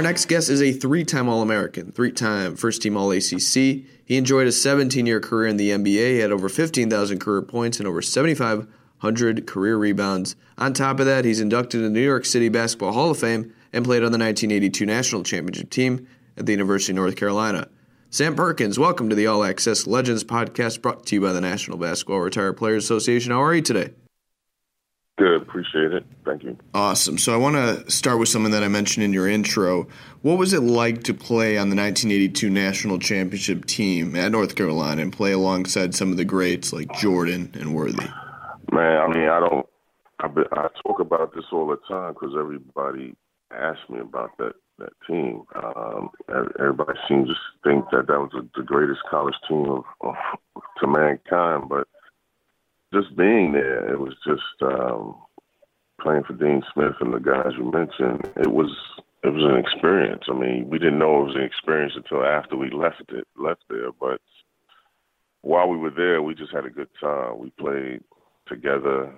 Our next guest is a three time All American, three time first team All ACC. He enjoyed a 17 year career in the NBA, had over 15,000 career points and over 7,500 career rebounds. On top of that, he's inducted in the New York City Basketball Hall of Fame and played on the 1982 National Championship team at the University of North Carolina. Sam Perkins, welcome to the All Access Legends podcast brought to you by the National Basketball Retired Players Association. How are you today? Good, appreciate it. Thank you. Awesome. So I want to start with something that I mentioned in your intro. What was it like to play on the 1982 National Championship team at North Carolina and play alongside some of the greats like Jordan and Worthy? Man, I mean, I don't. I, I talk about this all the time because everybody asks me about that that team. Um, everybody seems to think that that was the greatest college team of, of to mankind, but just being there, it was just um, playing for Dean Smith and the guys you mentioned. It was it was an experience. I mean, we didn't know it was an experience until after we left it left there. But while we were there, we just had a good time. We played together.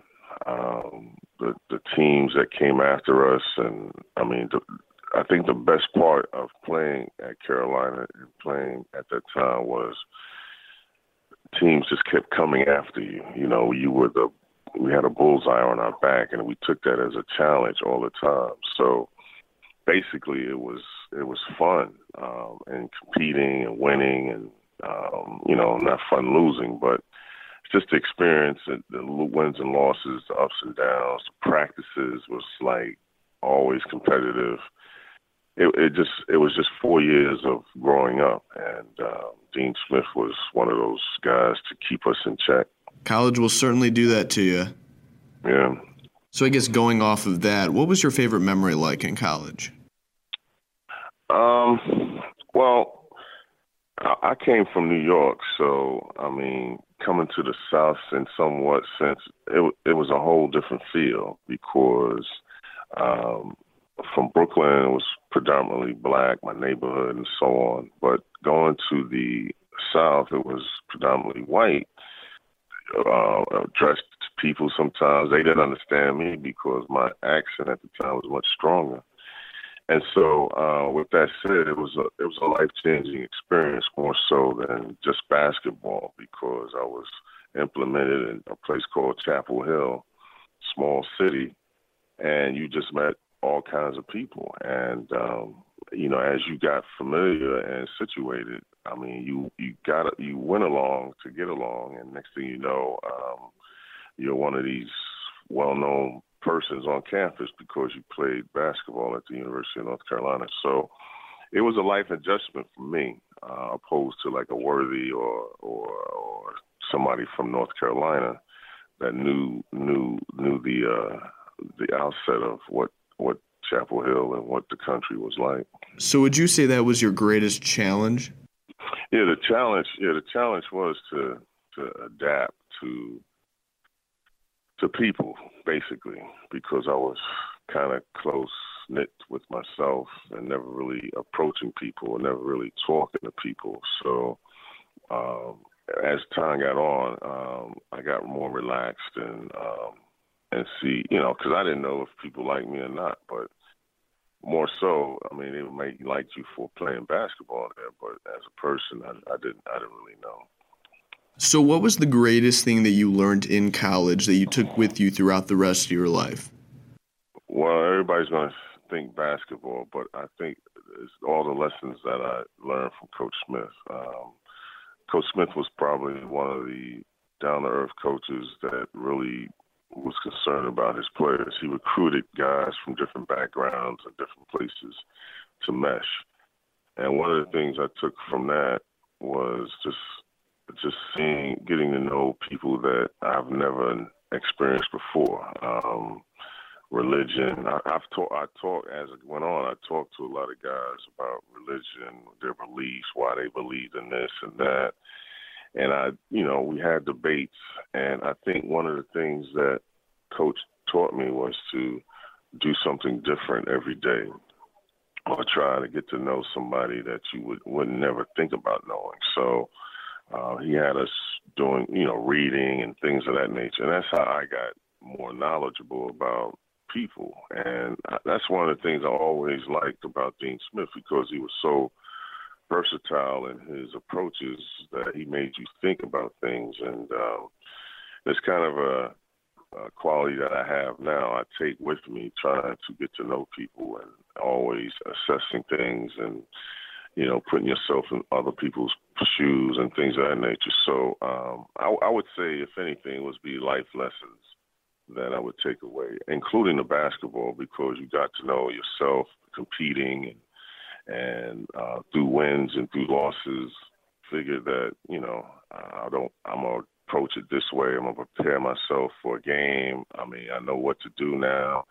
Um, the the teams that came after us, and I mean, the, I think the best part of playing at Carolina and playing at that time was teams just kept coming after you. You know, you were the we had a bullseye on our back, and we took that as a challenge all the time. So basically, it was it was fun um, and competing and winning, and um, you know, not fun losing, but just the experience, and the wins and losses, the ups and downs, the practices was like always competitive. It, it just it was just four years of growing up, and um, Dean Smith was one of those guys to keep us in check. College will certainly do that to you. Yeah. So I guess going off of that, what was your favorite memory like in college? Um, well, I came from New York, so I mean, coming to the South in somewhat sense, it it was a whole different feel because um, from Brooklyn was predominantly black, my neighborhood, and so on. But going to the South, it was predominantly white. Uh, addressed people sometimes they didn't understand me because my accent at the time was much stronger. And so, uh, with that said, it was a it was a life changing experience more so than just basketball because I was implemented in a place called Chapel Hill, small city, and you just met all kinds of people. And um, you know, as you got familiar and situated, I mean, you you got you went along to get along, and next thing you know, um, you're one of these well-known persons on campus because you played basketball at the University of North Carolina. So it was a life adjustment for me, uh, opposed to like a Worthy or or, or somebody from North Carolina that knew knew knew the uh, the outset of what what Chapel Hill and what the country was like. So would you say that was your greatest challenge? Yeah, the challenge. Yeah, the challenge was to to adapt to to people, basically, because I was kind of close knit with myself and never really approaching people and never really talking to people. So um, as time got on, um, I got more relaxed and um, and see, you know, because I didn't know if people liked me or not, but more so, I mean, they might like you for playing basketball there, but as a person, I, I didn't, I didn't really know. So, what was the greatest thing that you learned in college that you took with you throughout the rest of your life? Well, everybody's going to think basketball, but I think it's all the lessons that I learned from Coach Smith. Um, Coach Smith was probably one of the down to earth coaches that really was concerned about his players. He recruited guys from different backgrounds and different places to mesh. and one of the things I took from that was just just seeing, getting to know people that I've never experienced before. Um, religion. I, I've taught. I talked as it went on. I talked to a lot of guys about religion, their beliefs, why they believed in this and that, and I, you know, we had debates. And I think one of the things that Coach taught me was to do something different every day, or try to get to know somebody that you would would never think about knowing. So. Uh, he had us doing, you know, reading and things of that nature. And that's how I got more knowledgeable about people. And that's one of the things I always liked about Dean Smith because he was so versatile in his approaches that he made you think about things. And um, it's kind of a, a quality that I have now. I take with me trying to get to know people and always assessing things and you know, putting yourself in other people's shoes and things of that nature. So um, I, I would say, if anything, was be life lessons that I would take away, including the basketball, because you got to know yourself competing and and uh, through wins and through losses, figure that you know I don't. I'm gonna approach it this way. I'm gonna prepare myself for a game. I mean, I know what to do now.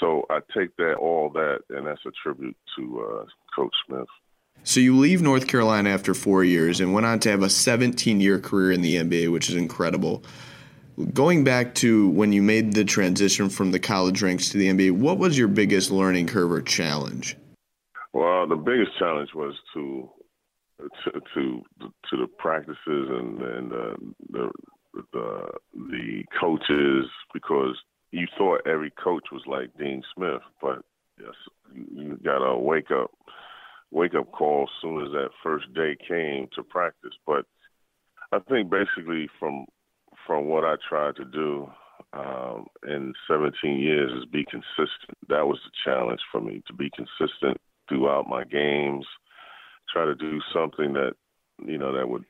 So I take that all that, and that's a tribute to uh, Coach Smith. So you leave North Carolina after four years and went on to have a 17 year career in the NBA, which is incredible. Going back to when you made the transition from the college ranks to the NBA, what was your biggest learning curve or challenge? Well, the biggest challenge was to to to, to the practices and and uh, the the the coaches because you thought every coach was like Dean Smith, but yes, you, got to wake up wake up call as soon as that first day came to practice. But I think basically from from what I tried to do um, in 17 years is be consistent. That was the challenge for me to be consistent throughout my games. Try to do something that you know that would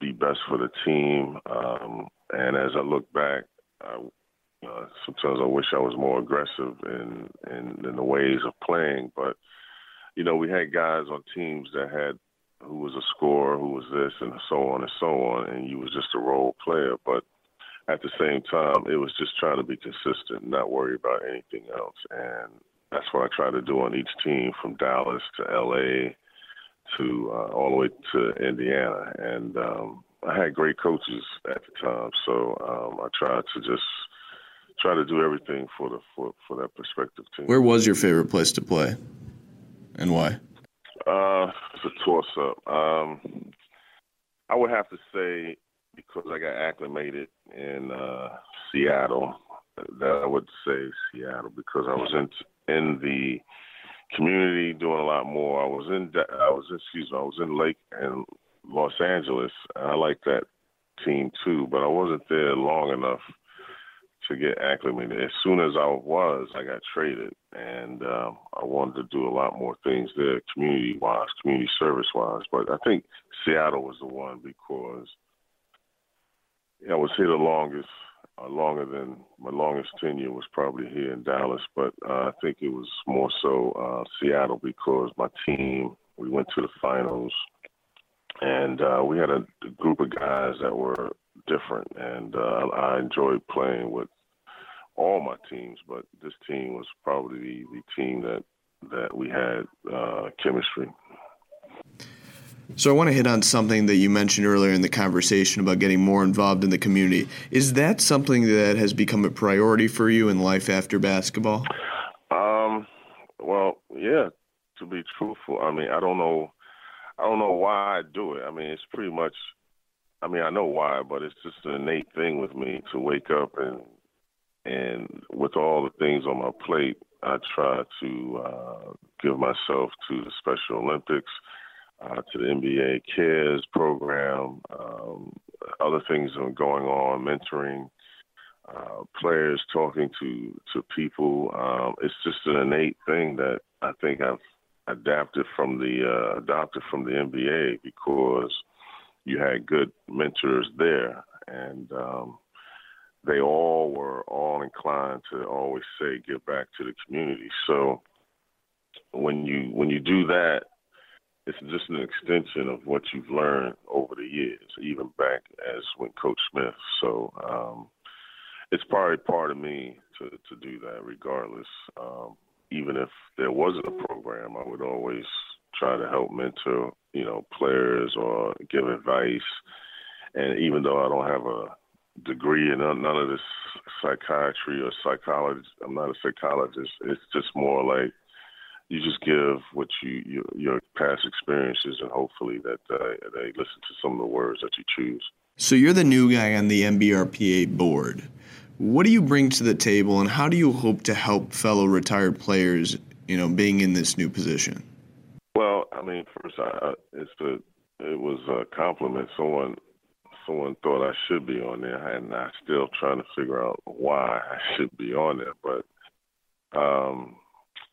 be best for the team. Um, and as I look back, I, uh, sometimes I wish I was more aggressive in, in in the ways of playing, but you know, we had guys on teams that had who was a scorer, who was this, and so on and so on, and you was just a role player. But at the same time, it was just trying to be consistent, not worry about anything else. And that's what I try to do on each team, from Dallas to L.A. to uh, all the way to Indiana. And um, I had great coaches at the time, so um, I tried to just try to do everything for the for, for that prospective team. Where was your favorite place to play? and why? Uh, it's a toss up. Um, I would have to say because I got acclimated in uh, Seattle, that I would say Seattle because I was in in the community doing a lot more. I was in I was excuse me I was in Lake and Los Angeles. I like that team too, but I wasn't there long enough to get acclimated. As soon as I was, I got traded, and um, I wanted to do a lot more things there, community wise, community service wise. But I think Seattle was the one because I was here the longest, uh, longer than my longest tenure was probably here in Dallas. But uh, I think it was more so uh, Seattle because my team we went to the finals, and uh, we had a, a group of guys that were different, and uh, I enjoyed playing with all my teams, but this team was probably the, the team that that we had uh, chemistry. So I want to hit on something that you mentioned earlier in the conversation about getting more involved in the community. Is that something that has become a priority for you in life after basketball? Um, well, yeah. To be truthful, I mean, I don't know, I don't know why I do it. I mean, it's pretty much. I mean, I know why, but it's just an innate thing with me to wake up and and with all the things on my plate, I try to uh, give myself to the Special Olympics, uh, to the NBA Cares program, um, other things are going on, mentoring uh, players, talking to to people. Um, it's just an innate thing that I think I've adapted from the uh, adopted from the NBA because you had good mentors there, and um, they all were all inclined to always say give back to the community. So when you when you do that, it's just an extension of what you've learned over the years, even back as when Coach Smith. So um, it's probably part of me to to do that, regardless. Um, even if there wasn't a program, I would always try to help mentor, you know, players or give advice. And even though I don't have a degree in none of this psychiatry or psychology, I'm not a psychologist. It's just more like you just give what you your, your past experiences, and hopefully that uh, they listen to some of the words that you choose. So you're the new guy on the NBRPA board. What do you bring to the table, and how do you hope to help fellow retired players, you know, being in this new position? Well, I mean, first, I, it's the it was a compliment. Someone someone thought I should be on there, and I'm still trying to figure out why I should be on there. But um,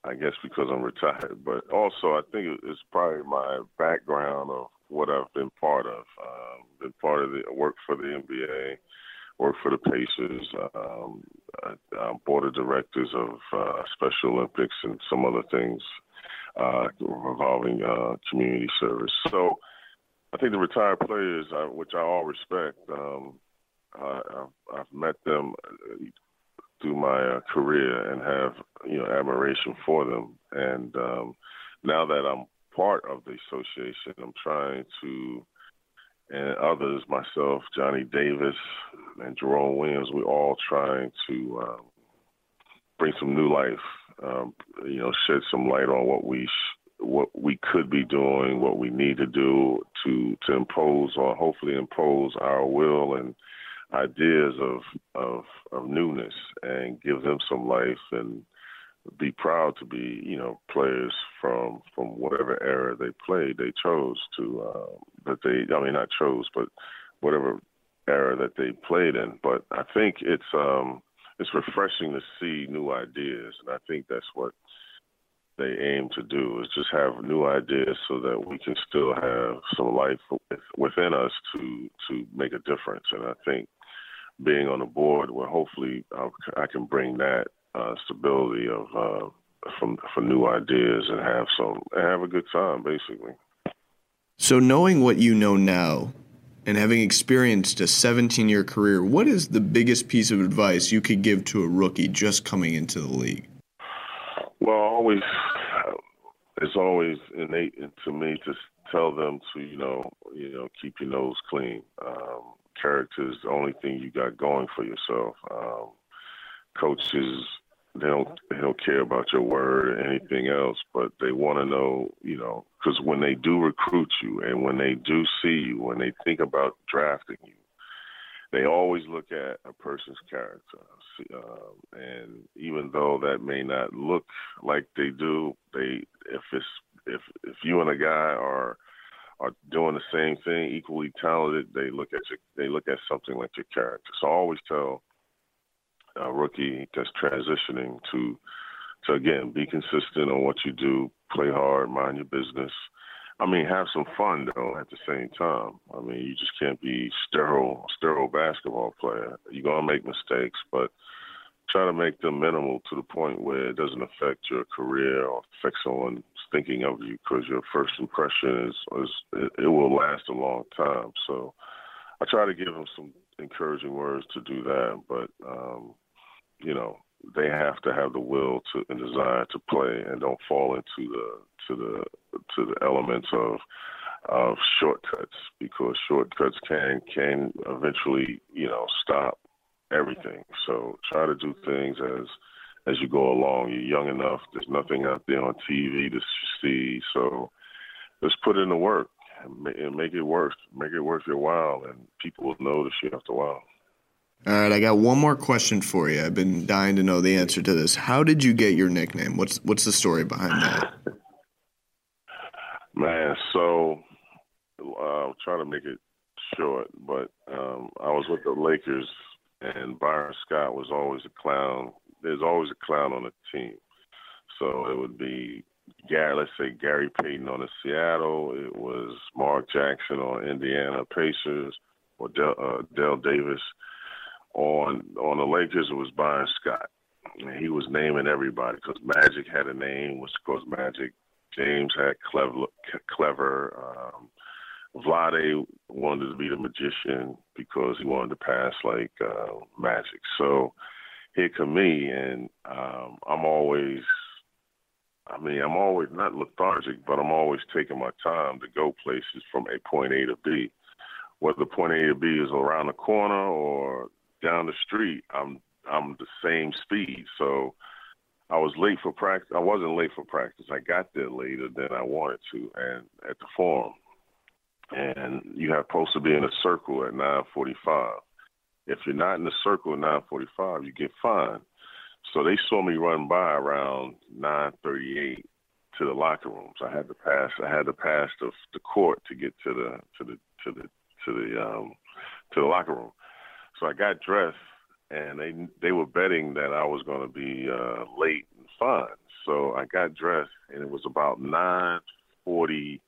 I guess because I'm retired, but also I think it's probably my background of what I've been part of. Um, been part of the work for the NBA, work for the Pacers, um, board of directors of uh, Special Olympics and some other things uh, involving uh, community service. So I think the retired players, uh, which I all respect, um, I've, I've met them through my uh, career and have you know admiration for them. And um, now that I'm part of the association, I'm trying to and others, myself, Johnny Davis, and Jerome Williams, we're all trying to um, bring some new life. Um, you know, shed some light on what we sh- what we could be doing, what we need to do to to impose or hopefully impose our will and ideas of of of newness and give them some life and be proud to be you know players from from whatever era they played they chose to uh, that they I mean not chose but whatever era that they played in. But I think it's um it's refreshing to see new ideas and I think that's what they aim to do is just have new ideas so that we can still have some life within us to to make a difference. And I think being on the board where hopefully I'll, i can bring that uh, stability of uh, from for new ideas and have some and have a good time basically. So knowing what you know now and having experienced a 17 year career, what is the biggest piece of advice you could give to a rookie just coming into the league? Well, always it's always innate to me to tell them to you know you know keep your nose clean. Um, character is the only thing you got going for yourself. Um, coaches, they don't they don't care about your word or anything else, but they want to know, you know, because when they do recruit you and when they do see you, when they think about drafting you, they always look at a person's character. Um, and even though that may not look like they do, they if it's if if you and a guy are are doing the same thing, equally talented, they look at your, they look at something like your character. So I always tell a rookie that's transitioning to to again be consistent on what you do, play hard, mind your business. I mean, have some fun though at the same time. I mean, you just can't be sterile, sterile basketball player. You're gonna make mistakes, but try to make them minimal to the point where it doesn't affect your career or affect someone thinking of you because your first impression is, is it, it, will last a long time. So I try to give them some encouraging words to do that, but um, you know they have to have the will to and desire to play and don't fall into the to the to the elements of of shortcuts because shortcuts can can eventually you know stop everything. So try to do things as as you go along. You're young enough. There's nothing out there on TV to see. So just put in the work and make it worth make it worth your while, and people will notice you after a while. All right, I got one more question for you. I've been dying to know the answer to this. How did you get your nickname? What's what's the story behind that? Man, so uh, I'll try to make it short, but um, I was with the Lakers, and Byron Scott was always a clown there's always a clown on the team. So it would be Gary, let's say Gary Payton on the Seattle. It was Mark Jackson on Indiana Pacers, or Del, uh, Dale Davis on on the Lakers. It was Byron Scott. And he was naming everybody because Magic had a name, which of course Magic James had clever, clever. Um, Vlade wanted to be the magician because he wanted to pass like uh, magic. So come me, and um, I'm always. I mean, I'm always not lethargic, but I'm always taking my time to go places from a point A to B. Whether point A to B is around the corner or down the street, I'm I'm the same speed. So I was late for practice. I wasn't late for practice. I got there later than I wanted to, and at the forum. And you have supposed to be in a circle at 9:45. If you're not in the circle at 9:45, you get fined. So they saw me run by around 9:38 to the locker rooms. I had to pass. I had to pass the the court to get to the to the to the to the um to the locker room. So I got dressed and they they were betting that I was going to be uh, late and fined. So I got dressed, and it was about nine forty.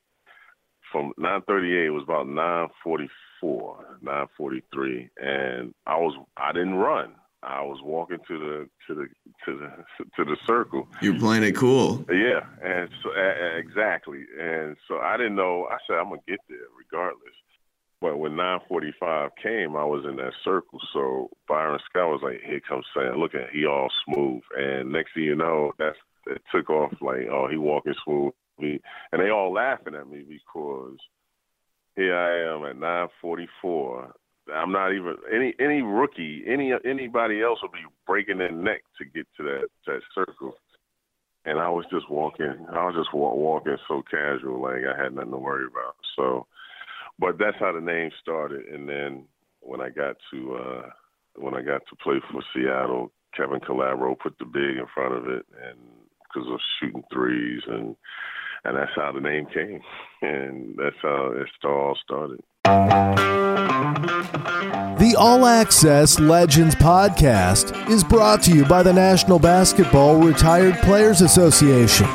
From nine thirty eight, it was about nine forty four, nine forty three, and I was I didn't run. I was walking to the to the to the to the circle. You're playing it cool. Yeah, and so uh, exactly, and so I didn't know. I said I'm gonna get there regardless. But when 9:45 came, I was in that circle. So Byron Scott was like, "Here comes Sam. Look at he all smooth." And next thing you know, that's it took off like, "Oh, he walking smooth." And they all laughing at me because here I am at 9:44. I'm not even any any rookie, any anybody else would be breaking their neck to get to that that circle. And I was just walking. I was just walking so casual, like I had nothing to worry about. So but that's how the name started. And then when I got to uh, when I got to play for Seattle, Kevin Calabro put the big in front of it, and because of shooting threes, and and that's how the name came, and that's how it all started. The All Access Legends podcast is brought to you by the National Basketball Retired Players Association.